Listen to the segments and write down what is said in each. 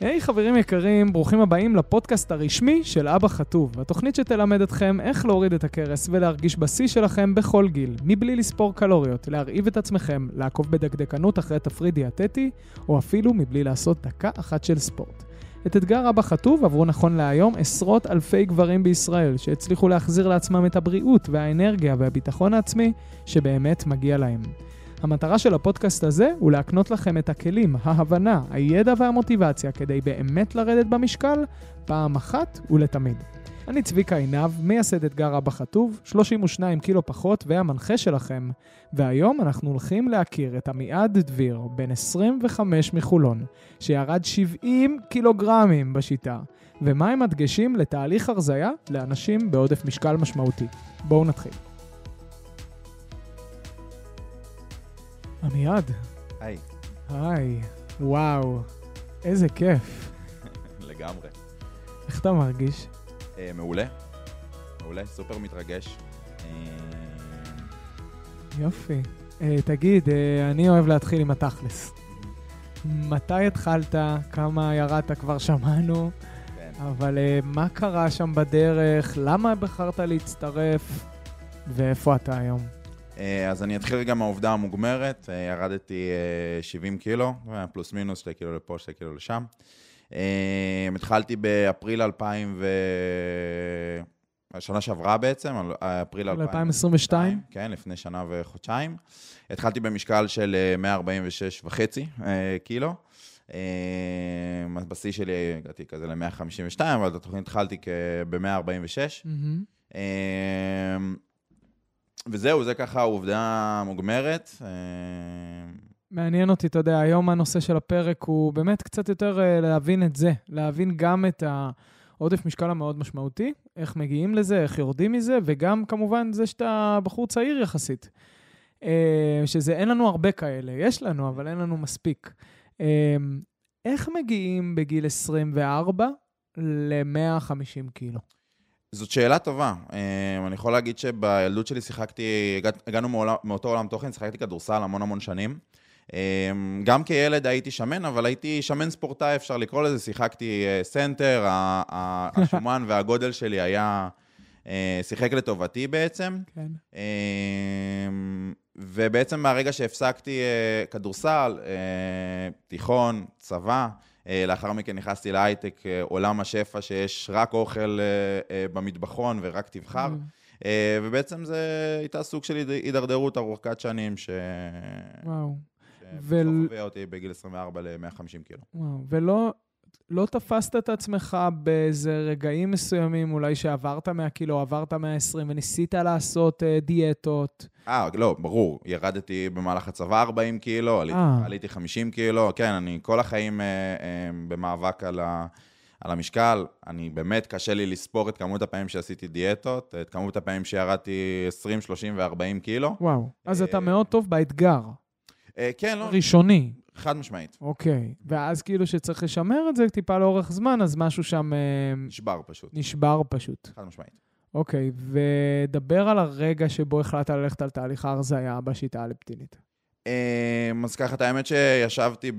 היי hey, חברים יקרים, ברוכים הבאים לפודקאסט הרשמי של אבא חטוב, התוכנית שתלמד אתכם איך להוריד את הכרס ולהרגיש בשיא שלכם בכל גיל, מבלי לספור קלוריות, להרעיב את עצמכם, לעקוב בדקדקנות אחרי תפריט דיאטטי, או אפילו מבלי לעשות דקה אחת של ספורט. את אתגר אבא חטוב עברו נכון להיום עשרות אלפי גברים בישראל שהצליחו להחזיר לעצמם את הבריאות והאנרגיה והביטחון העצמי שבאמת מגיע להם. המטרה של הפודקאסט הזה הוא להקנות לכם את הכלים, ההבנה, הידע והמוטיבציה כדי באמת לרדת במשקל פעם אחת ולתמיד. אני צביקה עינב, מייסד אתגר אבא חטוב, 32 קילו פחות והמנחה שלכם, והיום אנחנו הולכים להכיר את עמיעד דביר, בן 25 מחולון, שירד 70 קילוגרמים בשיטה, ומה הם הדגשים לתהליך הרזייה לאנשים בעודף משקל משמעותי. בואו נתחיל. עמיעד. היי. היי, וואו, איזה כיף. לגמרי. איך אתה מרגיש? אה, מעולה. מעולה, סופר מתרגש. אה, יופי. אה, תגיד, אה, אני אוהב להתחיל עם התכלס. מתי התחלת? כמה ירדת כבר שמענו, כן. אבל אה, מה קרה שם בדרך? למה בחרת להצטרף? ואיפה אתה היום? אה, אז אני אתחיל רגע מהעובדה המוגמרת. אה, ירדתי אה, 70 קילו, אה, פלוס מינוס, 2 קילו לפה, 2 קילו לשם. התחלתי באפריל 2000 ו... השנה שעברה בעצם, אפריל 2022? כן, לפני שנה וחודשיים. התחלתי במשקל של אה, 146 וחצי קילו. בשיא שלי הגעתי כזה ל-152, אבל התוכנית התחלתי ב-146. מהמם. וזהו, זה ככה עובדה מוגמרת. אה, מעניין אותי, אתה יודע, היום הנושא של הפרק הוא באמת קצת יותר אה, להבין את זה, להבין גם את העודף משקל המאוד משמעותי, איך מגיעים לזה, איך יורדים מזה, וגם כמובן זה שאתה בחור צעיר יחסית. אה, שזה, אין לנו הרבה כאלה, יש לנו, אבל אין לנו מספיק. איך מגיעים בגיל 24 ל-150 קילו? זאת שאלה טובה. אה, אני יכול להגיד שבילדות שלי שיחקתי, הגע- הגענו מעולם- מאותו עולם תוכן, שיחקתי כדורסל המון המון שנים. אה, גם כילד הייתי שמן, אבל הייתי שמן ספורטאי, אפשר לקרוא לזה. שיחקתי אה, סנטר, השומן והגודל שלי היה... אה, שיחק לטובתי בעצם. כן. אה, ובעצם מהרגע שהפסקתי אה, כדורסל, תיכון, צבא, לאחר מכן נכנסתי להייטק, אה, עולם השפע שיש רק אוכל אה, אה, במטבחון ורק תבחר. Mm, אה, ובעצם זה הייתה סוג של היד- הידרדרות ארוכת שנים, ש... וואו. שבסוף ול- הביאה אותי בגיל 24 ל-150 קילו. וואו, ולא לא תפסת את עצמך באיזה רגעים מסוימים, אולי שעברת מהקילו, עברת מהעשרים, וניסית לעשות אה, דיאטות. אה, לא, ברור. ירדתי במהלך הצבא 40 קילו, עליתי, אה. עליתי 50 קילו. כן, אני כל החיים אה, אה, במאבק על, ה, על המשקל. אני באמת, קשה לי לספור את כמות הפעמים שעשיתי דיאטות, את כמות הפעמים שירדתי 20, 30 ו-40 קילו. וואו, אז אתה אה, מאוד טוב באתגר. אה, כן, לא, ראשוני. חד משמעית. אוקיי. ואז כאילו שצריך לשמר את זה טיפה לאורך זמן, אז משהו שם אה, נשבר פשוט, נשבר פשוט. חד משמעית. אוקיי, ודבר על הרגע שבו החלטת ללכת על תהליך ההרזיה בשיטה הלפטינית. אה, אז ככה, את האמת שישבתי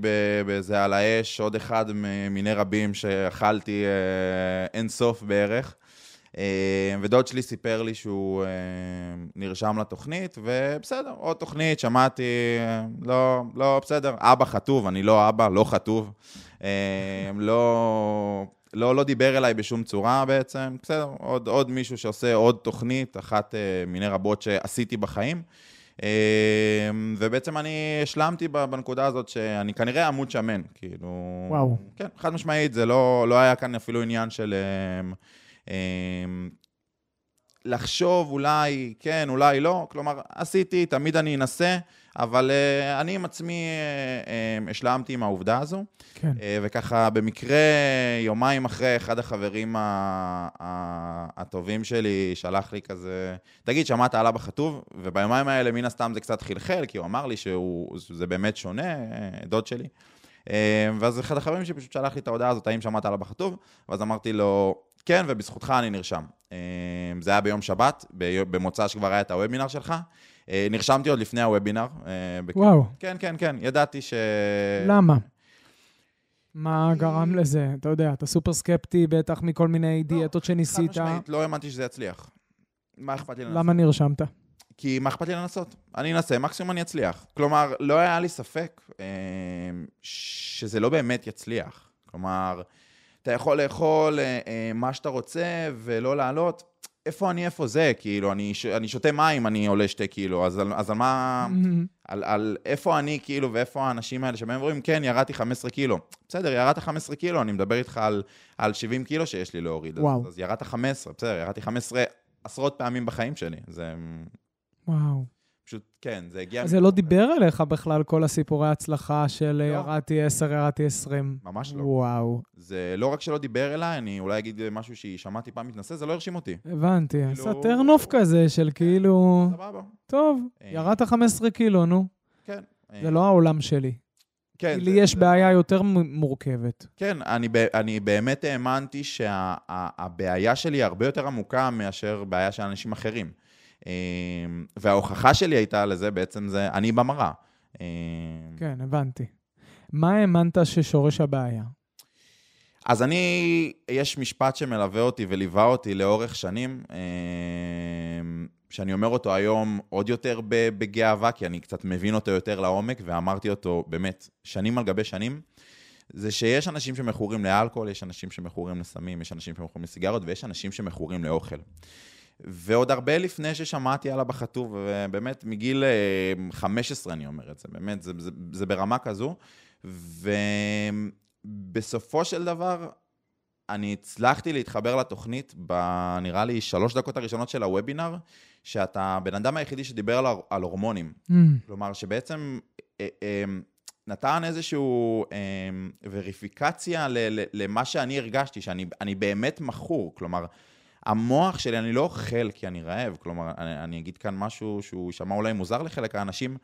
באיזה על האש, עוד אחד מיני רבים שאכלתי אה, אין סוף בערך. אה, ודוד שלי סיפר לי שהוא אה, נרשם לתוכנית, ובסדר, עוד תוכנית, שמעתי, אה, לא, לא, בסדר, אבא חטוב, אני לא אבא, לא חטוב. לא, לא, לא דיבר אליי בשום צורה בעצם, בסדר, עוד, עוד מישהו שעושה עוד תוכנית, אחת מיני רבות שעשיתי בחיים. ובעצם אני השלמתי בנקודה הזאת שאני כנראה עמוד שמן, כאילו... וואו. כן, חד משמעית, זה לא, לא היה כאן אפילו עניין של... אה, לחשוב אולי כן, אולי לא, כלומר, עשיתי, תמיד אני אנסה, אבל uh, אני עם עצמי uh, uh, השלמתי עם העובדה הזו. כן. אה, וככה, במקרה, יומיים אחרי, אחד החברים ה- ה- הטובים שלי שלח לי כזה, תגיד, שמעת על אבא חטוב? וביומיים האלה, מן הסתם זה קצת חלחל, כי הוא אמר לי שזה באמת שונה, דוד שלי. אה, ואז אחד החברים שלי פשוט שלח לי את ההודעה הזאת, האם שמעת על אבא חטוב? ואז אמרתי לו, כן, ובזכותך אני נרשם. אה, זה היה ביום שבת, במוצא שכבר היה את הוובינר שלך. אה, נרשמתי עוד לפני הוובינר. אה, וואו, כן, כן, כן, ידעתי ש... למה? מה גרם לזה? אתה יודע, אתה סופר סקפטי בטח מכל מיני דיאטות חד שניסית. משמעית, לא האמנתי שזה יצליח. מה אכפת לי לנסות? למה נרשמת? כי מה אכפת לי לנסות? אני אנסה, מקסימום אני אצליח. כלומר, לא היה לי ספק אה, שזה לא באמת יצליח. כלומר, אתה יכול לאכול אה, אה, מה שאתה רוצה ולא לעלות. איפה אני, איפה זה? כאילו, אני, ש- אני שותה מים, אני עולה שתי קילו, אז, על- אז על מה... על, על איפה אני, כאילו, ואיפה האנשים האלה שבהם אומרים, כן, ירדתי 15 קילו. בסדר, ירדת 15 קילו, אני מדבר איתך על, על 70 קילו שיש לי להוריד. וואו. אז, אז ירדת 15, בסדר, ירדתי 15 עשרות פעמים בחיים שלי. זה וואו. פשוט, כן, זה הגיע... זה לא דיבר אליך בכלל, כל הסיפורי ההצלחה של לא. ירדתי 10, ירדתי 20. ממש לא. וואו, זה לא רק שלא דיבר אליי, אני אולי אגיד משהו ששמעתי פעם מתנשא, זה לא הרשים אותי. הבנתי. כאילו- עשה טרנוף כזה של כאילו, סבבה. טוב, אה. ירדת 15 קילו, נו. כן. זה לא העולם שלי. כן, לי זה- יש בעיה יותר מורכבת. כן, אני, אני באמת האמנתי שהבעיה שלי הרבה יותר עמוקה מאשר בעיה של אנשים אחרים. אה, וההוכחה שלי הייתה לזה בעצם זה, אני במראה. אה, כן, הבנתי. מה האמנת ששורש הבעיה? אז אני, יש משפט שמלווה אותי וליווה אותי לאורך שנים, אה, שאני אומר אותו היום עוד יותר בגאווה, כי אני קצת מבין אותו יותר לעומק, ואמרתי אותו באמת שנים על גבי שנים, זה שיש אנשים שמכורים לאלכוהול, יש אנשים שמכורים לסמים, יש אנשים שמכורים לסיגריות, ויש אנשים שמכורים לאוכל. ועוד הרבה לפני ששמעתי על אבא חטוב, ובאמת מגיל אה, 15 אני אומר את זה, באמת, זה, זה, זה ברמה כזו. ובסופו של דבר, אני הצלחתי להתחבר לתוכנית בנראה לי שלוש דקות הראשונות של הוובינר, שאתה הבן אדם היחידי שדיבר על, על הורמונים. Mm, כלומר, שבעצם אה, אה, נתן איזושהי אה, וריפיקציה ל- ל- למה שאני הרגשתי, שאני אני באמת מכור. כלומר, המוח שלי, אני לא אוכל כי אני רעב. כלומר, אני, אני אגיד כאן משהו שהוא יישמע אולי מוזר לחלק האנשים.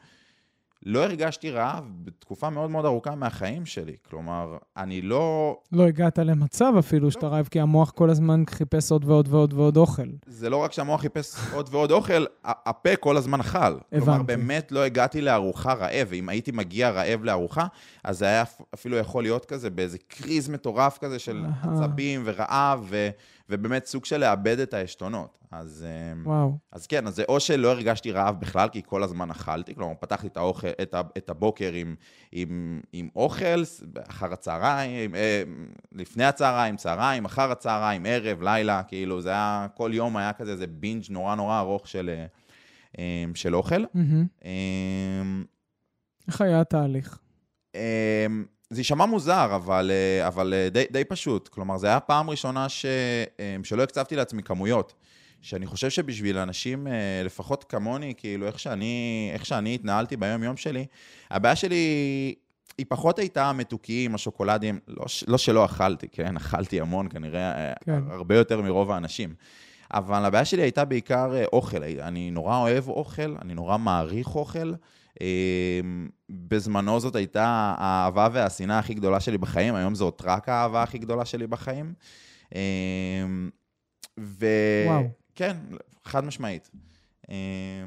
לא הרגשתי רעב בתקופה מאוד מאוד ארוכה מהחיים שלי. כלומר, אני לא... לא הגעת למצב אפילו שאתה רעב, כי המוח כל הזמן חיפש עוד ועוד ועוד ועוד אוכל. זה לא רק שהמוח חיפש עוד ועוד אוכל, הפה כל הזמן אכל. כלומר, הבנתי. באמת לא הגעתי לארוחה רעב, ואם הייתי מגיע רעב לארוחה, אז זה היה אפ- אפילו יכול להיות כזה באיזה קריז מטורף כזה של. עצבים ורעב, ו, ובאמת סוג של לאבד את העשתונות. אז, אמ, וואו. אז כן, אז זה או שלא הרגשתי רעב בכלל, כי כל הזמן אכלתי, כלומר, פתחתי את, האוכל, את, ה, את הבוקר עם, עם, עם אוכל, אחר הצהריים, אה, לפני הצהריים, צהריים, אחר הצהריים, ערב, לילה, כאילו, זה היה, כל יום היה כזה איזה בינג' נורא נורא ארוך של, אה, אה, של אוכל. אה, איך היה התהליך? זה יישמע מוזר, אבל, אה, אבל די, די פשוט. כלומר, זו הייתה פעם ראשונה ש, שלא הקצבתי לעצמי כמויות. שאני חושב שבשביל אנשים, אה, לפחות כמוני, כאילו, איך שאני, איך שאני התנהלתי ביום-יום שלי, הבעיה שלי היא פחות הייתה המתוקים, השוקולדים, לא, לא שלא אכלתי, כן? אכלתי המון, כנראה אה, כן. הרבה יותר מרוב האנשים. אבל הבעיה שלי הייתה בעיקר אה, אוכל. אני נורא אוהב אוכל, אני נורא מעריך אוכל. בזמנו זאת הייתה האהבה והשנאה הכי גדולה שלי בחיים, היום זאת רק האהבה הכי גדולה שלי בחיים. ו... וואו. כן, חד משמעית. אה,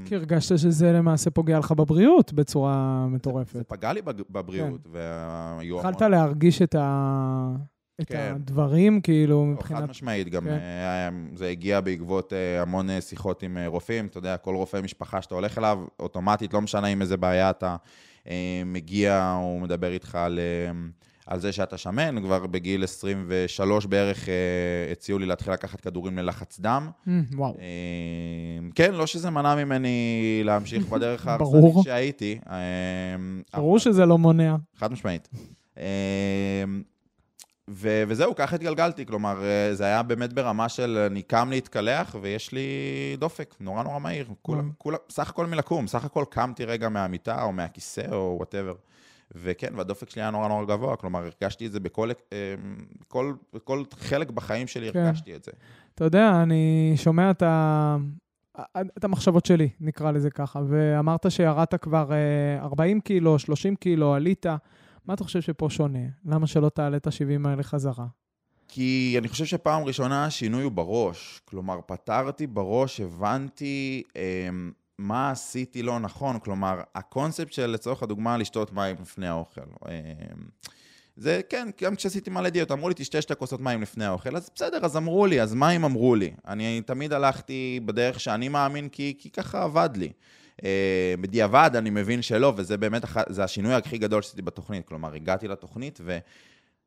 כי הרגשת שזה למעשה פוגע לך בבריאות בצורה זה מטורפת. פגע לי בבריאות, והיו המון... התחלת להרגיש את ה... את כן. הדברים, כאילו, לא, מבחינת... חד משמעית, גם כן. אה, זה הגיע בעקבות אה, המון אה, שיחות עם רופאים. אתה יודע, כל רופא משפחה שאתה הולך אליו, אוטומטית, לא משנה עם איזה בעיה אתה מגיע, הוא מדבר איתך על, על זה שאתה שמן. כבר בגיל 23 בערך אה, הציעו לי להתחיל לקחת כדורים ללחץ דם. אממ, וואו. אה, כן, לא שזה מנע ממני להמשיך בדרך. ההרסנית שהייתי. אה, ברור שזה לא מונע. חד משמעית. אמ, ו- וזהו, ככה התגלגלתי, כלומר, אה, זה היה באמת ברמה של אני קם להתקלח ויש לי דופק, נורא נורא מהיר. כולה. כולה, סך הכל מלקום, סך הכל קמתי רגע מהמיטה או מהכיסא או whatever. וכן, והדופק שלי היה נורא נורא גבוה, כלומר, הרגשתי את זה בכל, בכל, בכל חלק בחיים שלי, כן. הרגשתי את זה. אתה יודע, אני שומע את, ה... את המחשבות שלי, נקרא לזה ככה, ואמרת שירדת כבר אה, 40 קילו, 30 קילו, עלית. מה אתה חושב שפה שונה? למה שלא תעלה את ה-70 האלה חזרה? כי אני חושב שפעם ראשונה השינוי הוא בראש. כלומר, פתרתי בראש, הבנתי אמ, מה עשיתי לא נכון. כלומר, הקונספט של, לצורך הדוגמה, לשתות מים לפני האוכל. אמ, זה כן, גם כשעשיתי מלא דיאטות, אמרו לי, תשתה שתי כוסות מים לפני האוכל, אז בסדר, אז אמרו לי, אז מה אם אמרו לי? אני תמיד הלכתי בדרך שאני מאמין, כי, כי ככה עבד לי. Uh, בדיעבד אני מבין שלא, וזה באמת. זה השינוי הכי גדול שעשיתי בתוכנית. כלומר, הגעתי לתוכנית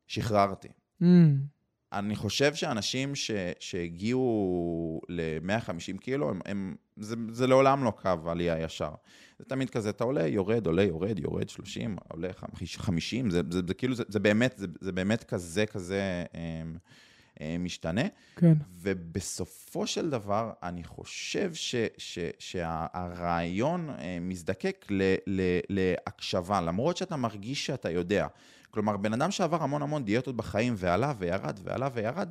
ושחררתי. Mm. אני חושב שאנשים ש, שהגיעו ל-150 קילו, הם, הם, זה, זה לעולם לא קו עלייה ישר. זה תמיד כזה, אתה עולה, יורד, עולה, יורד, יורד, 30, עולה 50, זה, זה, זה כאילו, זה, זה באמת, זה, זה באמת כזה, כזה הם, הם, משתנה. כן. ובסופו של דבר, אני חושב ש, ש, שהרעיון מזדקק ל, ל, להקשבה, למרות שאתה מרגיש שאתה יודע. כלומר, בן אדם שעבר המון המון דיאטות בחיים ועלה וירד ועלה וירד,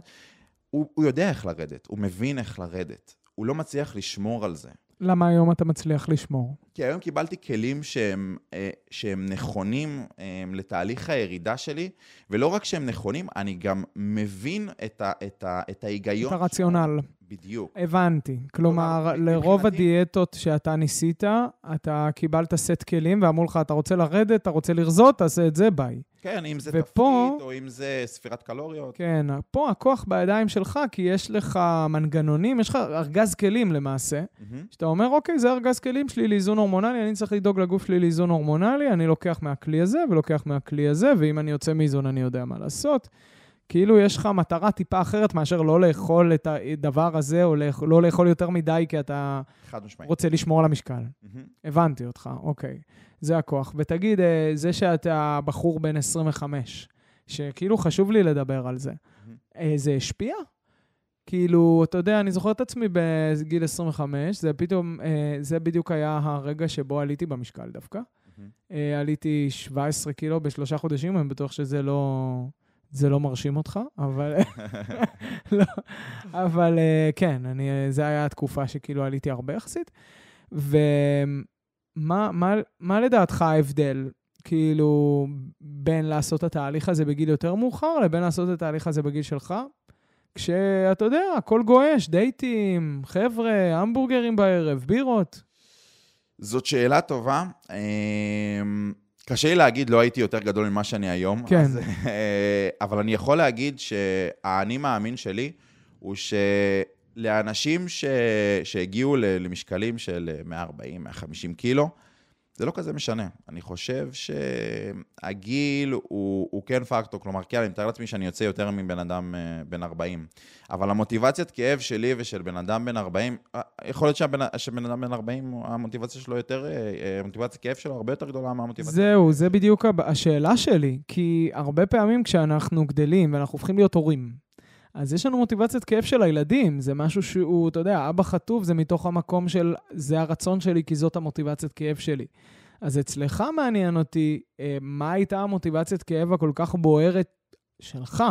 הוא, הוא יודע איך לרדת, הוא מבין איך לרדת. הוא לא מצליח לשמור על זה. למה היום אתה מצליח לשמור? כי היום קיבלתי כלים שהם, אה, שהם נכונים אה, לתהליך הירידה שלי, ולא רק שהם נכונים, אני גם מבין את, ה, את, ה, את ההיגיון. את הרציונל. בדיוק. הבנתי. כלומר, לרוב הדיאטות שאתה ניסית, אתה קיבלת סט כלים ואמרו לך, אתה רוצה לרדת, אתה רוצה לרזות, תעשה את זה, ביי. כן, אם זה ופה, תפקיד, או אם זה ספירת קלוריות. כן, פה הכוח בידיים שלך, כי יש לך מנגנונים, יש לך ארגז כלים למעשה, Mm-hmm. שאתה אומר, אוקיי, זה ארגז כלים שלי לאיזון הורמונלי, אני צריך לדאוג לגוף שלי לאיזון הורמונלי, אני לוקח מהכלי הזה ולוקח מהכלי הזה, ואם אני יוצא מאיזון אני יודע מה לעשות. כאילו יש לך מטרה טיפה אחרת מאשר לא לאכול את הדבר הזה, או לא לאכול יותר מדי כי אתה. רוצה לשמור על המשקל. Mm-hmm. הבנתי אותך, אוקיי. זה הכוח. ותגיד, אה, זה שאתה בחור בן 25, שכאילו חשוב לי לדבר על זה, אה, זה השפיע? כאילו, אתה יודע, אני זוכר את עצמי בגיל 25, זה פתאום, אה, זה בדיוק היה הרגע שבו עליתי במשקל דווקא. אה, עליתי 17 קילו בשלושה חודשים, אני בטוח שזה לא... זה לא מרשים אותך, אבל... לא, אבל אה, כן, אני, זה היה התקופה שכאילו עליתי הרבה יחסית. ומה מה, מה לדעתך ההבדל, כאילו, בין לעשות את התהליך הזה בגיל יותר מאוחר לבין לעשות את התהליך הזה בגיל שלך? כשאתה יודע, הכל גועש, דייטים, חבר'ה, המבורגרים בערב, בירות. זאת שאלה טובה. קשה לי להגיד, לא הייתי יותר גדול ממה שאני היום. כן. אז, אה, אבל אני יכול להגיד שהאני מאמין שלי הוא שלאנשים ש... שהגיעו למשקלים של 140, 150 קילו, זה לא כזה משנה. אני חושב שהגיל הוא, הוא כן פקטור, כלומר, כן, אני מתאר לעצמי שאני יוצא יותר מבן אדם אה, בן 40. אבל המוטיבציית כאב שלי ושל בן אדם בן 40, אה, יכול להיות שהבן, שבן אדם בן 40, המוטיבציה שלו יותר, אה, המוטיבציית כאב שלו הרבה יותר גדולה מהמוטיבציה. זהו, זה בדיוק השאלה שלי. כי הרבה פעמים כשאנחנו גדלים ואנחנו הופכים להיות הורים, אז יש לנו מוטיבציית כאב של הילדים. זה משהו שהוא, אתה יודע, אבא חטוף זה מתוך המקום של, זה הרצון שלי כי זאת המוטיבציית כאב שלי. אז אצלך מעניין אותי, אה, מה הייתה המוטיבציית כאב הכל כך בוערת שלך?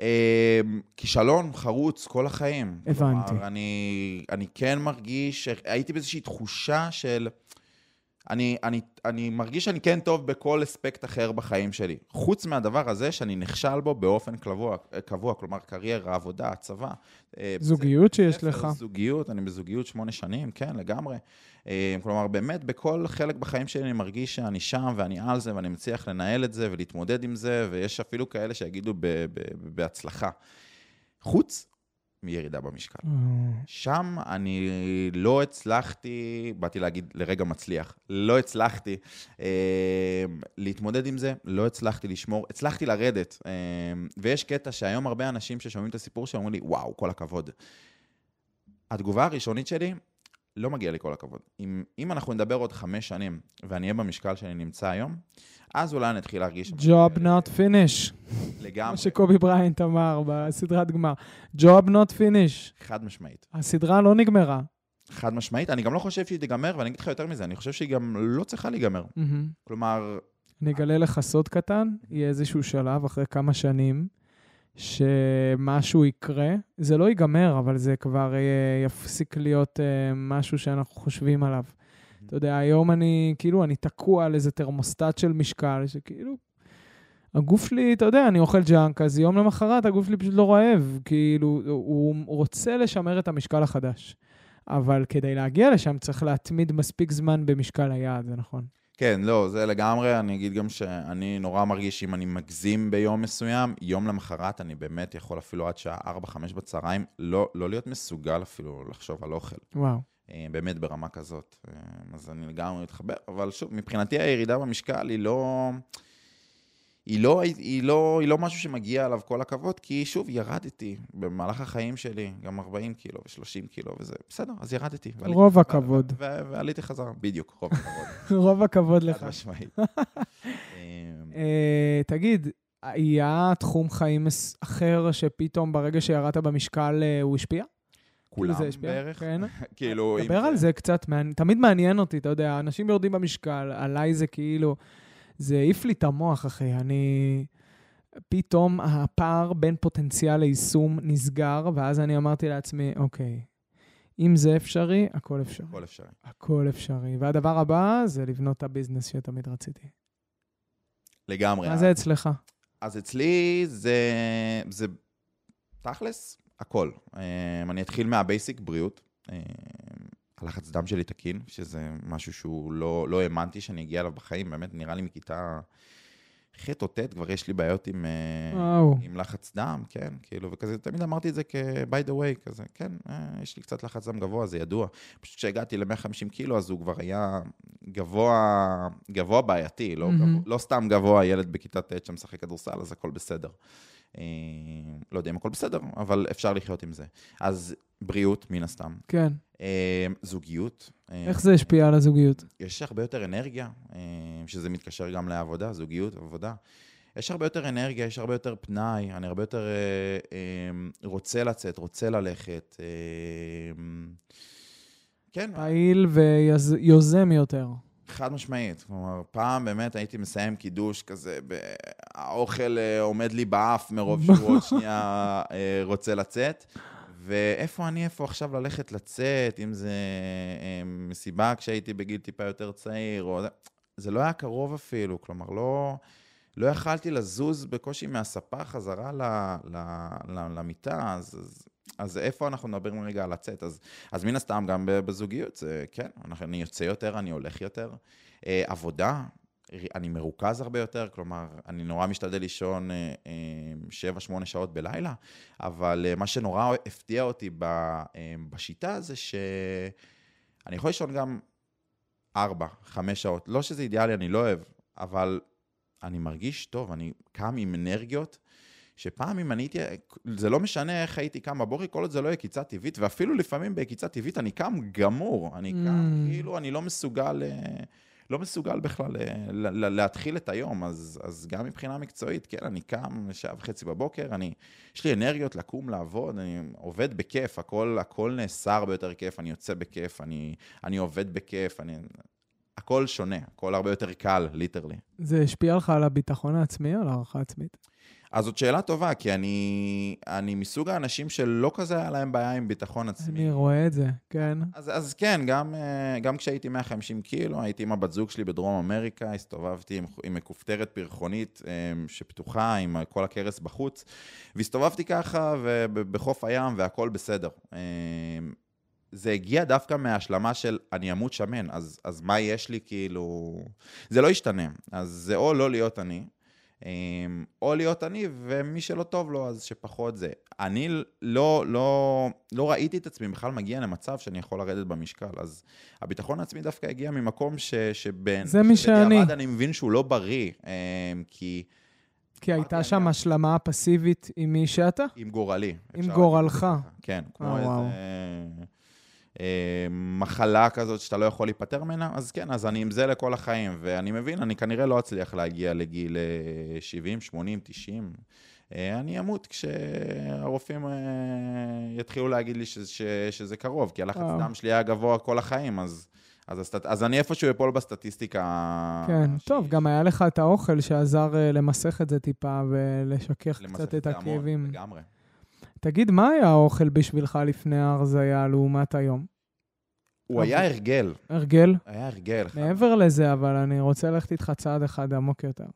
אה, כישלון חרוץ כל החיים. הבנתי. כלומר, אני, אני כן מרגיש, הייתי באיזושהי תחושה של... אני, אני, אני מרגיש שאני כן טוב בכל אספקט אחר בחיים שלי. חוץ מהדבר הזה שאני נכשל בו באופן קבוע, קבוע כלומר קריירה, עבודה, צבא. אה, זוגיות בית שיש לך. זוגיות, אני בזוגיות שמונה שנים, כן, לגמרי. אה, כלומר, באמת, בכל חלק בחיים שלי אני מרגיש שאני שם ואני על זה ואני מצליח לנהל את זה ולהתמודד עם זה, ויש אפילו כאלה שיגידו ב- ב- ב- בהצלחה. חוץ מירידה במשקל. אה, שם אני לא הצלחתי, באתי להגיד לרגע מצליח, לא הצלחתי אה, להתמודד עם זה, לא הצלחתי לשמור, הצלחתי לרדת. אה, ויש קטע שהיום הרבה אנשים ששומעים את הסיפור שלי אומרים לי, וואו, כל הכבוד. התגובה הראשונית שלי, לא מגיע לי כל הכבוד. אם, אם אנחנו נדבר עוד חמש שנים, ואני אהיה במשקל שאני נמצא היום, אז אולי אני אתחיל להרגיש... Job not finish, לגמרי, כמו שקובי בריינט אמר בסדרת גמר. Job not finish. חד משמעית. הסדרה לא נגמרה. חד משמעית. אני גם לא חושב שהיא תיגמר, ואני אגיד לך יותר מזה, אני חושב שהיא גם לא צריכה להיגמר. מהמם. כלומר, אני אגלה לך סוד קטן, יהיה איזשהו שלב אחרי כמה שנים, שמשהו יקרה. זה לא ייגמר, אבל זה כבר אה, יפסיק להיות אה, משהו שאנחנו חושבים עליו. אתה יודע, היום אני, כאילו, אני תקוע על איזה תרמוסטט של משקל, שכאילו, הגוף שלי, אתה יודע, אני אוכל ג'אנק, אז יום למחרת הגוף שלי פשוט לא רעב. כאילו, הוא רוצה לשמר את המשקל החדש. אבל כדי להגיע לשם צריך להתמיד מספיק זמן במשקל היעד, זה נכון. כן, לא, זה לגמרי, אני אגיד גם שאני נורא מרגיש שאם אני מגזים ביום מסוים, יום למחרת אני באמת יכול אפילו עד שעה 4-5 בצהריים לא, לא להיות מסוגל אפילו לחשוב על אוכל. וואו. אה, באמת ברמה כזאת. אה, אז אני לגמרי מתחבר, אבל שוב, מבחינתי הירידה במשקל היא לא... היא לא, היא, לא, היא לא משהו שמגיע עליו כל הכבוד, כי שוב, ירדתי במהלך החיים שלי, גם 40 קילו ו-30 קילו וזה, בסדר, אז ירדתי. רוב הכבוד. ועליתי חזרה, בדיוק, רוב הכבוד. רוב הכבוד לך. חד משמעית. אה, תגיד, היה תחום חיים אחר שפתאום ברגע שירדת במשקל הוא השפיע? כולם כאילו בערך. כן. כאילו, דבר על זה קצת, תמיד מעניין אותי, אתה יודע, אנשים יורדים במשקל, עליי זה כאילו, זה העיף לי את המוח, אחי. אני... פתאום הפער בין פוטנציאל ליישום נסגר, ואז אני אמרתי לעצמי, אוקיי, אם זה אפשרי, הכל אפשרי. הכל אפשרי. הכל אפשרי. והדבר הבא זה לבנות את הביזנס שתמיד רציתי. לגמרי. מה זה אצלך? אז אצלי זה, זה תכלס, הכל. אמ, אני אתחיל מהבייסיק, בריאות. הלחץ דם שלי תקין, שזה משהו שהוא לא, לא האמנתי שאני אגיע אליו בחיים, באמת נראה לי מכיתה ח' או ט' כבר יש לי בעיות עם, אה, עם לחץ דם, כן, כאילו, וכזה, תמיד אמרתי את זה כ-by the way, כזה, כן, אה, יש לי קצת לחץ דם גבוה, זה ידוע. פשוט כשהגעתי ל-150 קילו, אז הוא כבר היה גבוה, גבוה בעייתי, לא, mm-hmm. גבוה, לא סתם גבוה ילד בכיתה ט' שמשחק כדורסל, אז הכל בסדר. אה, לא יודע אם הכל בסדר, אבל אפשר לחיות עם זה. אז בריאות, מן הסתם. כן. אה, זוגיות. אה, איך זה השפיע על הזוגיות? יש הרבה יותר אנרגיה, שזה מתקשר גם לעבודה, זוגיות, עבודה. יש הרבה יותר אנרגיה, יש הרבה יותר פנאי, אני הרבה יותר רוצה לצאת, רוצה ללכת. כן. פעיל ויוזם יותר. חד משמעית. כלומר, פעם באמת הייתי מסיים קידוש כזה, האוכל אה, עומד לי באף מרוב שהוא עוד שנייה אה, רוצה לצאת. ואיפה אני, איפה עכשיו ללכת לצאת, אם זה אה, מסיבה כשהייתי בגיל טיפה יותר צעיר, או... זה לא היה קרוב אפילו, כלומר, לא, לא יכלתי לזוז בקושי מהספה חזרה ל, ל, ל, למיטה, אז, אז אז איפה אנחנו מדברים רגע על לצאת? אז, אז מן הסתם, גם בזוגיות, זה כן, אני יוצא יותר, אני הולך יותר. אה, עבודה, אני מרוכז הרבה יותר, כלומר, אני נורא משתדל לישון 7-8 אה, שעות בלילה, אבל אה, מה שנורא הפתיע אותי בשיטה זה שאני יכול לישון גם 4-5 שעות. לא שזה אידיאלי, אני לא אוהב, אבל אני מרגיש טוב, אני קם עם אנרגיות. שפעם אם אני הייתי, זה לא משנה איך הייתי קם בבוקר, כל עוד זה לא יהיה קיצה טבעית, ואפילו לפעמים בקיצה טבעית אני קם גמור, אני קם, mm. כאילו אני לא מסוגל, אה, לא מסוגל בכלל אה, להתחיל את היום, אז, אז גם מבחינה מקצועית, כן, אני קם שעה וחצי בבוקר, אני, יש לי אנרגיות לקום, לעבוד, אני עובד בכיף, הכל, הכל נעשה הרבה יותר כיף, אני יוצא בכיף, אני, אני עובד בכיף, אני... הכל שונה, הכל הרבה יותר קל, ליטרלי. זה השפיע לך על הביטחון העצמי או על הערכה עצמית? אז זאת שאלה טובה, כי אני, אני מסוג האנשים שלא כזה היה להם בעיה עם ביטחון עצמי. אני רואה את זה, כן. אז, אז כן, גם, אה, גם כשהייתי 150 קילו, הייתי עם הבת זוג שלי בדרום אמריקה, הסתובבתי עם, עם מכופתרת פרחונית אה, שפתוחה, עם כל הכרס בחוץ, והסתובבתי ככה בחוף הים והכל בסדר. אה, זה הגיע דווקא מההשלמה של אני אמות שמן, אז, אז מה יש לי כאילו... זה לא ישתנה. אז זה או לא להיות אני, או להיות אני, ומי שלא טוב לו, אז שפחות זה. אני לא, לא, לא ראיתי את עצמי בכלל מגיע למצב שאני יכול לרדת במשקל, אז הביטחון העצמי דווקא הגיע ממקום ש, שבין... זה מי שאני. אני מבין שהוא לא בריא, אמ, כי... כי הייתה שם אני... השלמה פסיבית עם מי שאתה? עם גורלי. עם גורלך. כן, כמו איזה... אה, מחלה כזאת שאתה לא יכול להיפטר ממנה, אז כן, אז אני עם זה לכל החיים, ואני מבין, אני כנראה לא אצליח להגיע לגיל 70, 80, 90. אני אמות כשהרופאים אה, יתחילו להגיד לי שזה, שזה קרוב, כי הלחץ דם שלי היה גבוה כל החיים, אז... אז, הסטט... אז אני איפשהו אפול בסטטיסטיקה. כן, ש... טוב, גם היה לך את האוכל שעזר uh, למסך את זה טיפה ולשכך קצת את הכאבים. לגמרי. תגיד, מה היה האוכל בשבילך לפני ההרזייה לעומת היום? הוא היה הרגל. הרגל? היה הרגל. מעבר לזה, אבל אני רוצה ללכת איתך צעד אחד עמוק יותר.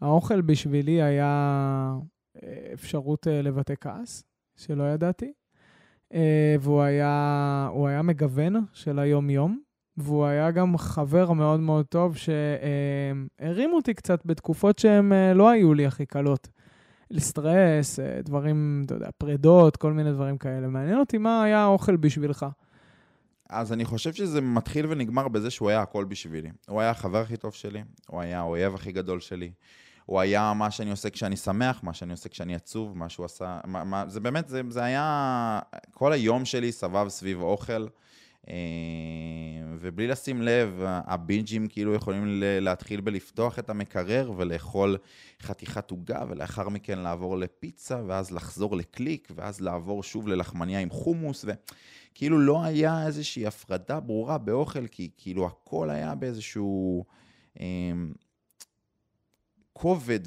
האוכל בשבילי היה אה, אפשרות אה, לבטא כעס, שלא ידעתי, אה, והוא היה, היה מגוון של היום-יום, והוא היה גם חבר מאוד מאוד טוב שהרים אותי קצת בתקופות שהן לא היו לי הכי קלות. לסטרס, אה, דברים, אתה יודע, פרדות, כל מיני דברים כאלה. מעניין אותי מה היה האוכל בשבילך. אז אני חושב שזה מתחיל ונגמר בזה שהוא היה הכל בשבילי. הוא היה החבר הכי טוב שלי, הוא היה האויב הכי גדול שלי. הוא היה מה שאני עושה כשאני שמח, מה שאני עושה כשאני עצוב, מה שהוא עשה... מה, מה, זה באמת, זה, זה היה... כל היום שלי סבב סביב אוכל. אה, ובלי לשים לב, הבינג'ים כאילו יכולים להתחיל בלפתוח את המקרר ולאכול חתיכת עוגה, ולאחר מכן לעבור לפיצה, ואז לחזור לקליק, ואז לעבור שוב ללחמניה עם חומוס, וכאילו לא היה איזושהי הפרדה ברורה באוכל, כי כאילו הכל היה באיזשהו... אה, כובד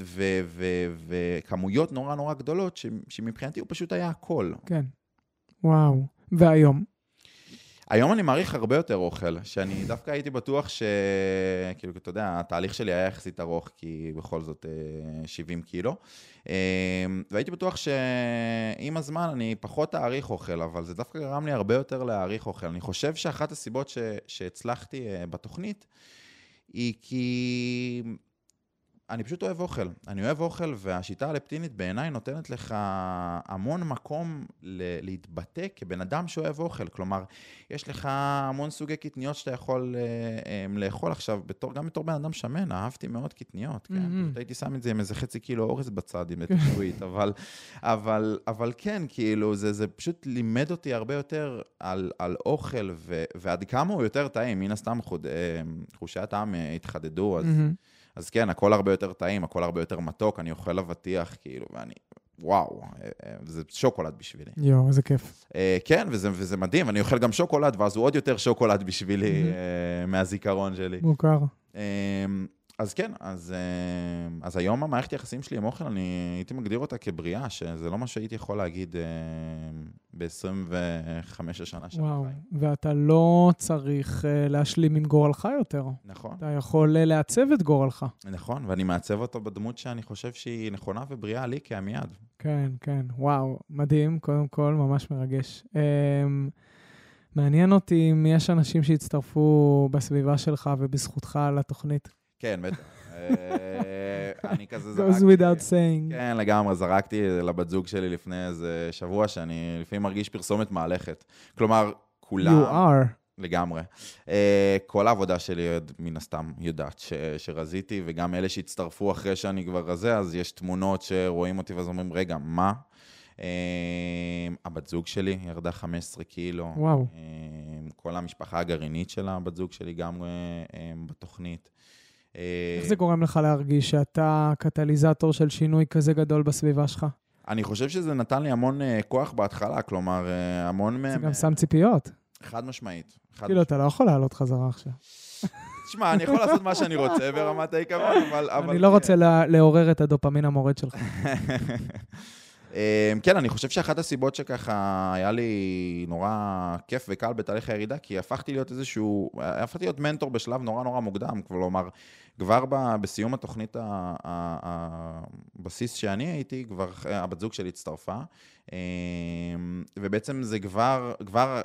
וכמויות נורא נורא גדולות, שמבחינתי הוא פשוט היה הכל. כן. וואו. והיום? היום אני מעריך הרבה יותר אוכל, שאני דווקא הייתי בטוח ש... כאילו, אתה יודע, התהליך שלי היה יחסית ארוך, כי בכל זאת 70 אה, קילו. אה, והייתי בטוח שעם הזמן אני פחות אעריך אוכל, אבל זה דווקא גרם לי הרבה יותר להעריך אוכל. אני חושב שאחת הסיבות ש... שהצלחתי אה, בתוכנית, היא כי אני פשוט אוהב אוכל. אני אוהב אוכל, והשיטה הלפטינית בעיניי נותנת לך המון מקום ל- להתבטא כבן אדם שאוהב אוכל. כלומר, יש לך המון סוגי קטניות שאתה יכול uh, um, לאכול עכשיו, בתור, גם בתור בן אדם שמן, אהבתי מאוד קטניות, כן? Mm-hmm. הייתי שם את זה עם איזה חצי קילו אורז בצד, עם התשבועית, אבל, אבל, אבל כן, כאילו, זה, זה פשוט לימד אותי הרבה יותר על, על אוכל, ו, ועד כמה הוא יותר טעים. מן הסתם חוד, uh, חושי הטעם uh, התחדדו, אז... Mm-hmm. אז כן, הכל הרבה יותר טעים, הכל הרבה יותר מתוק, אני אוכל אבטיח, כאילו, ואני, וואו, אה, אה, זה שוקולד בשבילי. יואו, איזה כיף. אה, כן, וזה, וזה מדהים, אני אוכל גם שוקולד, ואז הוא עוד יותר שוקולד בשבילי מהזיכרון שלי. מוכר. אז כן, אז, אה, אז היום המערכת היחסים שלי עם אוכל, אני הייתי מגדיר אותה כבריאה, שזה לא מה שהייתי יכול להגיד אה, ב-25 השנה שלי. וואו, ואתה לא צריך אה, להשלים עם גורלך יותר. נכון. אתה יכול לעצב את גורלך. נכון, ואני מעצב אותו בדמות שאני חושב שהיא נכונה ובריאה לי כעמיעד. כן, כן, וואו, מדהים, קודם כל, ממש מרגש. מעניין אותי אם יש אנשים שהצטרפו בסביבה שלך ובזכותך לתוכנית. כן, בטח. אה, אני כזה זרקתי... goes without saying. כן, לגמרי, זרקתי לבת זוג שלי לפני איזה שבוע, שאני לפעמים מרגיש פרסומת מהלכת. כלומר, כולם... You are. לגמרי. Uh, כל העבודה שלי, מן הסתם, יודעת ש, שרזיתי, וגם אלה שהצטרפו אחרי שאני כבר רזה, אז יש תמונות שרואים אותי ואז אומרים, רגע, מה? Uh, הבת זוג שלי ירדה 15 קילו. וואו. כל המשפחה הגרעינית של הבת זוג שלי גם בתוכנית. איך זה גורם לך להרגיש שאתה קטליזטור של שינוי כזה גדול בסביבה שלך? אני חושב שזה נתן לי המון uh, כוח בהתחלה, כלומר, uh, המון... זה גם שם ציפיות. חד משמעית. כאילו, אתה לא יכול לעלות חזרה עכשיו. תשמע, אני יכול לעשות מה שאני רוצה ברמת העיקרון, אבל... אני לא רוצה לעורר את הדופמין המורד שלך. אמ, כן, אני חושב שאחת הסיבות שככה היה לי נורא כיף וקל בתהליך הירידה, כי הפכתי להיות איזשהו, הפכתי להיות מנטור בשלב נורא נורא מוקדם, כלומר, כבר בסיום התוכנית הבסיס שאני הייתי, כבר הבת זוג שלי הצטרפה, אמ, ובעצם זה כבר, כבר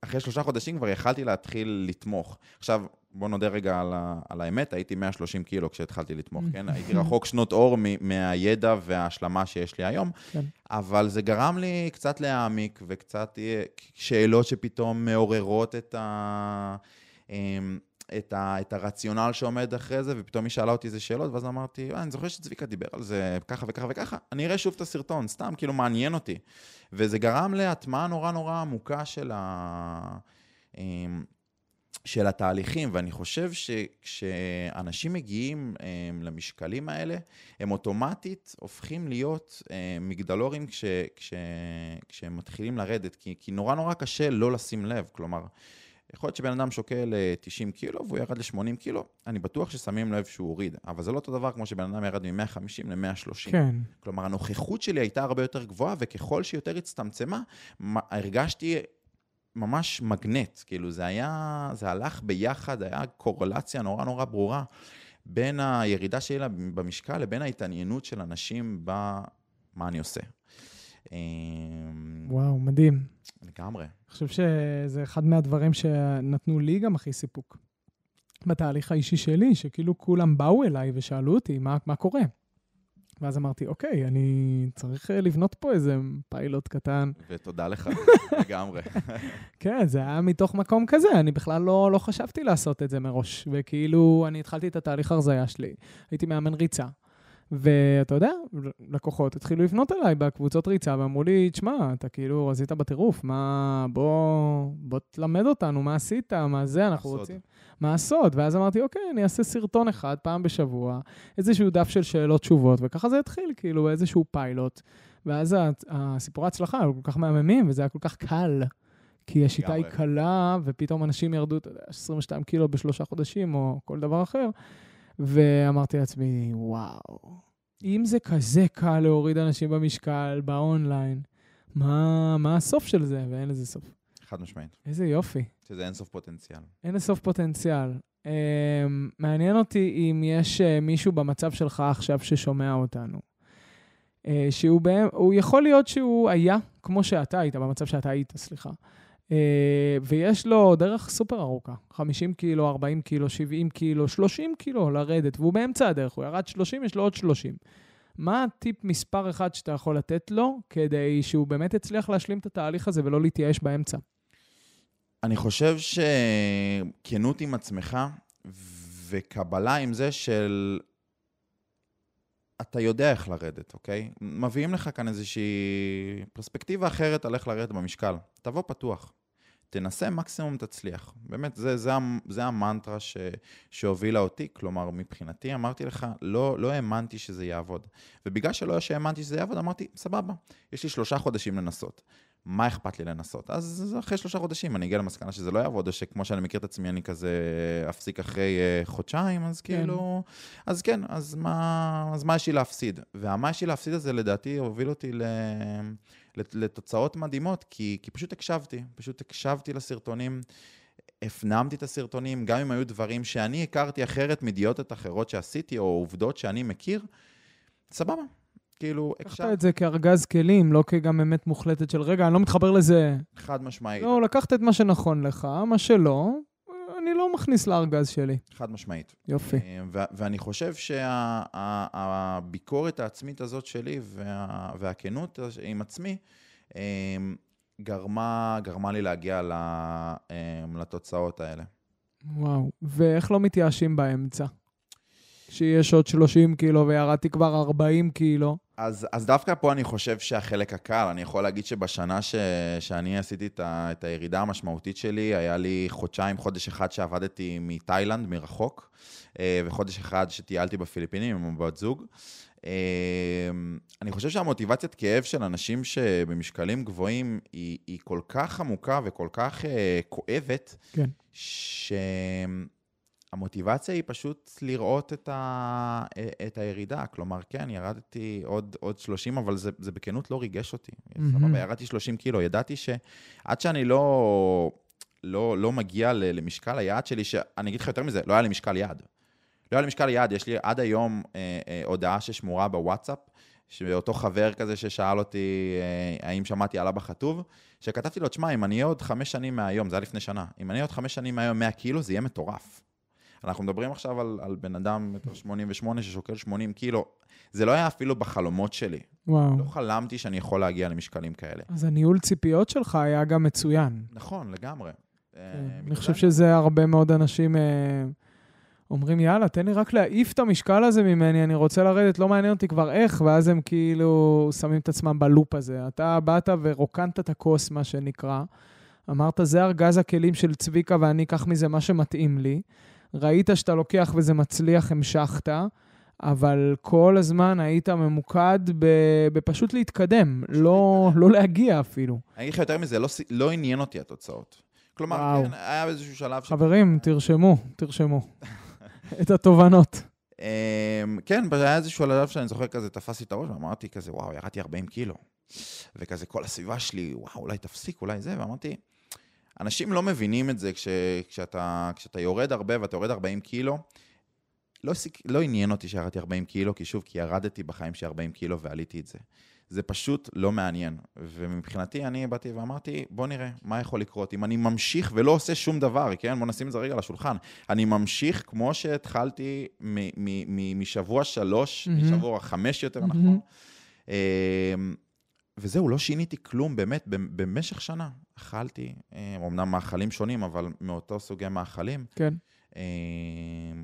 אחרי שלושה חודשים כבר יכלתי להתחיל לתמוך. עכשיו, בוא נודה רגע על, ה, על האמת, הייתי 130 קילו כשהתחלתי לתמוך, כן? הייתי רחוק שנות אור מ, מהידע וההשלמה שיש לי היום, כן. אבל זה גרם לי קצת להעמיק וקצת אה, שאלות שפתאום מעוררות את ה... אמ, את, ה, את הרציונל שעומד אחרי זה, ופתאום היא שאלה אותי איזה שאלות, ואז אמרתי, אה, אני זוכר שצביקה דיבר על זה ככה וככה וככה, אני אראה שוב את הסרטון, סתם, כאילו מעניין אותי. וזה גרם להטמעה נורא נורא עמוקה של ה... של התהליכים, ואני חושב שכשאנשים מגיעים הם, למשקלים האלה, הם אוטומטית הופכים להיות הם, מגדלורים כש, כש, כשהם מתחילים לרדת, כי, כי נורא נורא קשה לא לשים לב, כלומר, יכול להיות שבן אדם שוקל 90 קילו והוא ירד ל-80 קילו, אני בטוח ששמים לב שהוא הוריד, אבל זה לא אותו דבר כמו שבן אדם ירד מ-150 ל-130. כן. כלומר, הנוכחות שלי הייתה הרבה יותר גבוהה, וככל שיותר הצטמצמה, הרגשתי ממש מגנט, כאילו זה היה, זה הלך ביחד, היה קורלציה נורא נורא ברורה בין הירידה שלי במשקל לבין ההתעניינות של אנשים במה אני עושה. וואו, מדהים. לגמרי. אני חושב שזה אחד מהדברים שנתנו לי גם הכי סיפוק. בתהליך האישי שלי, שכאילו כולם באו אליי ושאלו אותי, מה, מה קורה? ואז אמרתי, אוקיי, אני צריך אה, לבנות פה איזה פיילוט קטן. ותודה לך, לגמרי. כן, זה היה מתוך מקום כזה, אני בכלל לא, לא חשבתי לעשות את זה מראש. וכאילו, אני התחלתי את התהליך הרזייה שלי, הייתי מאמן ריצה. ואתה יודע, לקוחות התחילו לפנות אליי בקבוצות ריצה ואמרו לי, תשמע, אתה כאילו רזית בטירוף, מה, בוא, בוא תלמד אותנו, מה עשית, מה זה, אנחנו הסוד. רוצים... מה הסוד? ואז אמרתי, אוקיי, אני אעשה סרטון אחד פעם בשבוע, איזשהו דף של שאלות-תשובות, וככה זה התחיל, כאילו, איזשהו פיילוט. ואז הסיפורי ההצלחה היו כל כך מהממים, וזה היה כל כך קל. כי השיטה היא. קלה, ופתאום אנשים ירדו, אתה יודע, 22 קילו בשלושה חודשים, או כל דבר אחר. ואמרתי לעצמי, וואו, אם זה כזה קל להוריד אנשים במשקל, באונליין, מה, מה הסוף של זה? ואין לזה סוף. חד משמעית. איזה יופי. שזה אינסוף פוטנציאל. אין לסוף פוטנציאל. Um, מעניין אותי אם יש uh, מישהו במצב שלך עכשיו ששומע אותנו. Uh, שהוא בהם, הוא יכול להיות שהוא היה כמו שאתה היית, במצב שאתה היית, סליחה. Uh, ויש לו דרך סופר ארוכה, 50 קילו, 40 קילו, 70 קילו, 30 קילו לרדת, והוא באמצע הדרך, הוא ירד 30, יש לו עוד 30. מה הטיפ מספר אחד שאתה יכול לתת לו, כדי שהוא באמת יצליח להשלים את התהליך הזה ולא להתייאש באמצע? אני חושב שכנות עם עצמך וקבלה עם זה של... אתה יודע איך לרדת, אוקיי? מביאים לך כאן איזושהי פרספקטיבה אחרת על איך לרדת במשקל. תבוא פתוח. תנסה, מקסימום תצליח. באמת, זה, זה, זה המנטרה ש, שהובילה אותי. כלומר, מבחינתי, אמרתי לך, לא, לא האמנתי שזה יעבוד. ובגלל שלא שהאמנתי שזה יעבוד, אמרתי, סבבה, יש לי שלושה חודשים לנסות. מה אכפת לי לנסות? אז אחרי שלושה חודשים אני אגיע למסקנה שזה לא יעבוד, או שכמו שאני מכיר את עצמי, אני כזה אפסיק אחרי uh, חודשיים, אז כן. כאילו... אז כן, אז מה, אז מה יש לי להפסיד? והמה יש לי להפסיד הזה, לדעתי, הוביל אותי ל... לת- לתוצאות מדהימות, כי, כי פשוט הקשבתי, פשוט הקשבתי לסרטונים, הפנמתי את הסרטונים, גם אם היו דברים שאני הכרתי אחרת מדיוטות אחרות שעשיתי, או עובדות שאני מכיר, סבבה. כאילו, לקחת הקשבתי את זה כארגז כלים, לא כגם אמת מוחלטת של רגע, אני לא מתחבר לזה. חד משמעית. לא, לקחת את מה שנכון לך, מה שלא, אני לא מכניס לארגז שלי. חד משמעית. יופי. אה, ו- ואני חושב שהביקורת העצמית הזאת שלי וה- והכנות עם עצמי אה, גרמה, גרמה לי להגיע אה, לתוצאות האלה. וואו. ואיך לא מתייאשים באמצע? שיש עוד 30 קילו וירדתי כבר 40 קילו. אז, אז דווקא פה אני חושב שהחלק הקל, אני יכול להגיד שבשנה ש, שאני עשיתי את, ה, את הירידה המשמעותית שלי, היה לי חודשיים, חודש אחד שעבדתי מתאילנד, מרחוק, אה, וחודש אחד שטיילתי בפיליפינים עם בת זוג. אה, אני חושב שהמוטיבציית כאב של אנשים שבמשקלים גבוהים היא, היא כל כך עמוקה וכל כך אה, כואבת, כן. שהמוטיבציה היא פשוט לראות את, ה, את הירידה. כלומר, כן, ירדתי עוד, עוד 30, אבל זה, זה בכנות לא ריגש אותי. מהמם. סבבה, ירדתי 30 קילו. ידעתי שעד שאני לא, לא, לא מגיע למשקל היעד שלי, שאני אגיד לך יותר מזה, לא היה לי משקל יעד. לא היה לי משקל יעד, יש לי עד היום אה, אה, הודעה ששמורה בוואטסאפ, שאותו חבר כזה ששאל אותי אה, האם שמעתי על אבא חטוב, שכתבתי לו, תשמע, אם אני אהיה עוד חמש שנים מהיום, זה היה לפני שנה, אם אני אהיה עוד חמש שנים מהיום 100 קילו, זה יהיה מטורף. אנחנו מדברים עכשיו על, על בן אדם מטר 88 ששוקל 80 קילו, זה לא היה אפילו בחלומות שלי. וואו. לא חלמתי שאני יכול להגיע למשקלים כאלה. אז הניהול ציפיות שלך היה גם מצוין. נכון, לגמרי. אה, כן. אני בגלל חושב זה- שזה הרבה מאוד אנשים אה, אומרים, יאללה, תן לי רק להעיף את המשקל הזה ממני, אני רוצה לרדת, לא מעניין אותי כבר איך, ואז הם כאילו שמים את עצמם בלופ הזה. אתה באת ורוקנת את הכוס, מה שנקרא. אמרת, זה ארגז הכלים של צביקה ואני אקח מזה מה שמתאים לי. ראית שאתה לוקח וזה מצליח, המשכת, אבל כל הזמן היית ממוקד בפשוט להתקדם, לא, לא להגיע אפילו. אני אגיד לך יותר מזה, לא, לא עניין אותי התוצאות. כלומר, וואו. כן, היה באיזשהו שלב ש... חברים, תרשמו, תרשמו את התובנות. אמ, כן, היה איזשהו שלב שאני זוכר כזה, תפסתי את הראש ואמרתי כזה, וואו, ירדתי 40 קילו. וכזה כל הסביבה שלי, וואו, אולי תפסיק, אולי זה, ואמרתי, אנשים לא מבינים את זה כש, כשאתה, כשאתה יורד הרבה ואתה יורד 40 קילו. לא, סיק, לא עניין אותי שירדתי 40 קילו, כי שוב, כי ירדתי בחיים שלי 40 קילו ועליתי את זה. זה פשוט לא מעניין. ומבחינתי, אני באתי ואמרתי, בוא נראה מה יכול לקרות. אם אני ממשיך ולא עושה שום דבר, כן? בוא נשים את זה רגע על השולחן. אני ממשיך כמו שהתחלתי משבוע שלוש, mm-hmm. משבוע חמש יותר mm-hmm. נכון. אמ, וזהו, לא שיניתי כלום, באמת, במשך שנה. אכלתי, אמנם אמ, מאכלים שונים, אבל מאותו סוגי מאכלים. כן. אמ,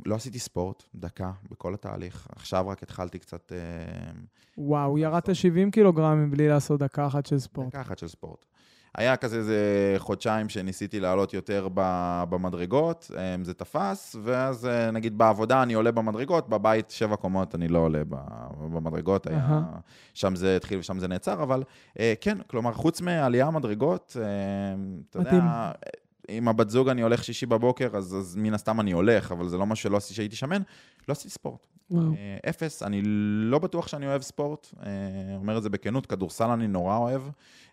לא עשיתי ספורט, דקה, בכל התהליך. עכשיו רק התחלתי קצת... וואו, ירדת 70 קילוגרמים בלי לעשות דקה אחת של ספורט. דקה אחת של ספורט. היה כזה איזה חודשיים שניסיתי לעלות יותר במדרגות, אמ, זה תפס, ואז אה, נגיד בעבודה אני עולה במדרגות, בבית שבע קומות אני לא עולה במדרגות, היה, שם זה התחיל ושם זה נעצר, אבל אה, כן, כלומר, חוץ מעלייה מדרגות, אמ, אתה יודע... עם הבת זוג אני הולך שישי בבוקר, אז, אז מן הסתם אני הולך, אבל זה לא מה שלא עשיתי שהייתי שמן, לא עשיתי ספורט. אה, אפס, אני לא בטוח שאני אוהב ספורט, אומר את זה בכנות, כדורסל אני נורא אוהב.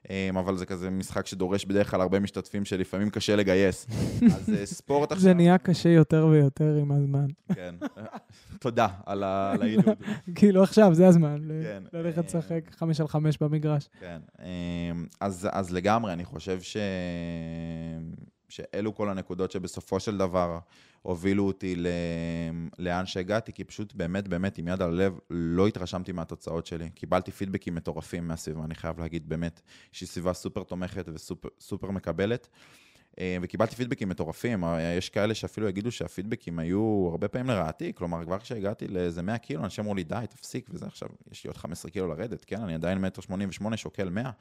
אמ, אבל זה כזה משחק שדורש בדרך כלל הרבה משתתפים שלפעמים קשה לגייס. אז אה, ספורט עכשיו... זה נהיה קשה יותר ויותר עם הזמן. כן, תודה על העידוד. כאילו עכשיו, זה הזמן, כן, ללכת אה, לשחק חמש על חמש במגרש. כן, אז לגמרי, אני חושב ש... שאלו כל הנקודות שבסופו של דבר הובילו אותי ל... לאן שהגעתי, כי פשוט באמת, באמת, עם יד על הלב, לא התרשמתי מהתוצאות שלי. קיבלתי פידבקים מטורפים מהסביבה, אני חייב להגיד, באמת, שהיא סביבה סופר תומכת וסופר מקבלת. אה, וקיבלתי פידבקים מטורפים, אה, יש כאלה שאפילו יגידו שהפידבקים היו הרבה פעמים לרעתי, כלומר, כבר כשהגעתי לאיזה 100 קילו, אנשים אמרו לי, די, תפסיק, וזה עכשיו, יש לי עוד 15 קילו לרדת, כן, אני עדיין מטר 88, שוקל 100,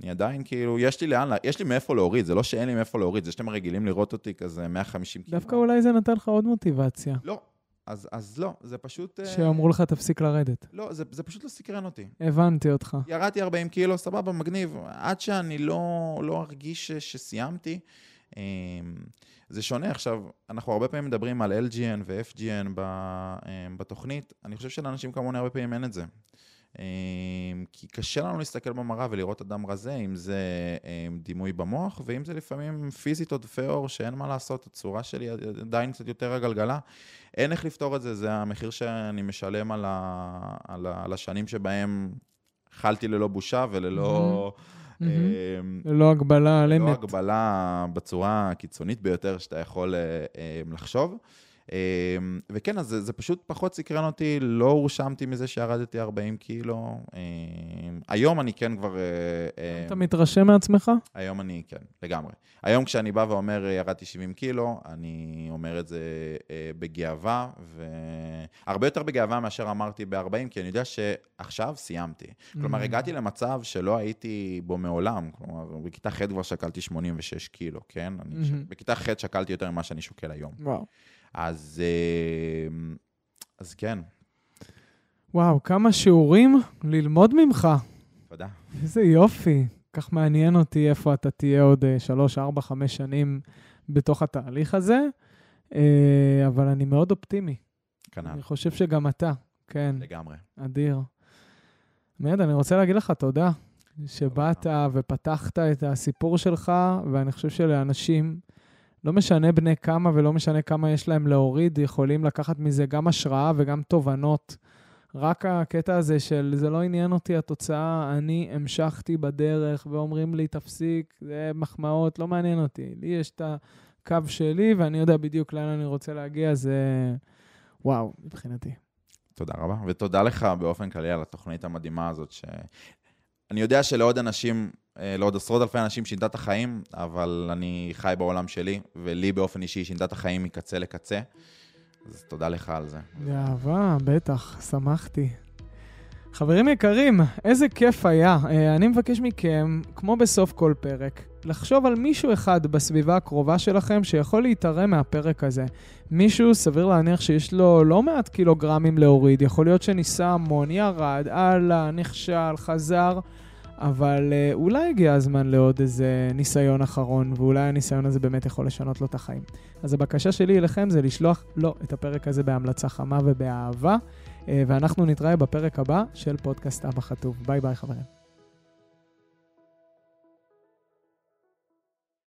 אני עדיין, כאילו, יש לי לאן, יש לי מאיפה להוריד, זה לא שאין לי מאיפה להוריד, זה שאתם רגילים לראות אותי כזה 150 קילו. דווקא אולי זה נתן לך עוד מוטיבציה. לא, אז, אז לא, זה פשוט... אה, שאמרו לך, תפסיק לרדת. לא, זה, זה פשוט לא סקרן אותי. הבנתי אותך. ירדתי 40 קילו, סבבה, מגניב. עד שאני לא, לא ארגיש שסיימתי, אמ, זה שונה. עכשיו, אנחנו הרבה פעמים מדברים על LGN ו-FGN אמ, בתוכנית, אני חושב שלאנשים כמוני הרבה פעמים אין את זה. אמ, כי קשה לנו להסתכל במראה ולראות אדם רזה, אם זה דימוי במוח, ואם זה לפעמים פיזית עודפי עור, שאין מה לעשות, הצורה שלי עדיין קצת יותר הגלגלה. אין איך לפתור את זה, זה המחיר שאני משלם על, ה, על, ה, על השנים שבהם אכלתי ללא בושה וללא... Mm-hmm. אמ, ללא הגבלה על אמת. ללא הגבלה בצורה הקיצונית ביותר שאתה יכול אה, אמ, לחשוב. אמ, וכן, אז זה, זה פשוט פחות סקרן אותי, לא הורשמתי מזה שירדתי 40 קילו. היום אני כן כבר... אה, אה, אתה מתרשם מעצמך? היום אני, כן, לגמרי. היום כשאני בא ואומר ירדתי 70 קילו, אני אומר את זה בגאווה, והרבה יותר בגאווה מאשר אמרתי ב-40, כי אני יודע שעכשיו סיימתי. כלומר, הגעתי למצב שלא הייתי בו מעולם. כלומר, בכיתה ח' כבר שקלתי 86 קילו, כן? אני ש... בכיתה ח' שקלתי יותר ממה שאני שוקל היום. וואו. אז, אה, אז כן. וואו, כמה שיעורים ללמוד ממך. תודה. איזה יופי. כך מעניין אותי איפה אתה תהיה עוד אה, שלוש, ארבע, חמש שנים בתוך התהליך הזה, אה, אבל אני מאוד אופטימי. כנ"ל. אני חושב שגם אתה, כן. לגמרי. אדיר. מיד, אני רוצה להגיד לך תודה שבאת ופתחת את הסיפור שלך, ואני חושב שלאנשים לא משנה בני כמה ולא משנה כמה יש להם להוריד, יכולים לקחת מזה גם השראה וגם תובנות. רק הקטע הזה של זה לא עניין אותי התוצאה, אני המשכתי בדרך ואומרים לי, תפסיק, זה מחמאות, לא מעניין אותי. לי יש את הקו שלי ואני יודע בדיוק לאן אני רוצה להגיע, זה וואו, מבחינתי. תודה רבה, ותודה לך באופן כללי על התוכנית המדהימה הזאת, ש... אני יודע שלעוד אנשים, אה, לעוד עשרות אלפי אנשים שינתה את החיים, אבל אני חי בעולם שלי, ולי באופן אישי שינתה את החיים מקצה לקצה. אז תודה לך על זה. באהבה, בטח, שמחתי. חברים יקרים, איזה כיף היה. אה, אני מבקש מכם, כמו בסוף כל פרק, לחשוב על מישהו אחד בסביבה הקרובה שלכם שיכול להתערם מהפרק הזה. מישהו, סביר להניח שיש לו לא מעט קילוגרמים להוריד, יכול להיות שניסה המון, ירד, הלאה, נכשל, חזר, אבל אה, אולי הגיע הזמן לעוד איזה ניסיון אחרון, ואולי הניסיון הזה באמת יכול לשנות לו את החיים. אז הבקשה שלי אליכם זה לשלוח לו את הפרק הזה בהמלצה חמה ובאהבה, אה, ואנחנו נתראה בפרק הבא של פודקאסט אבא חטוב. ביי ביי חברים.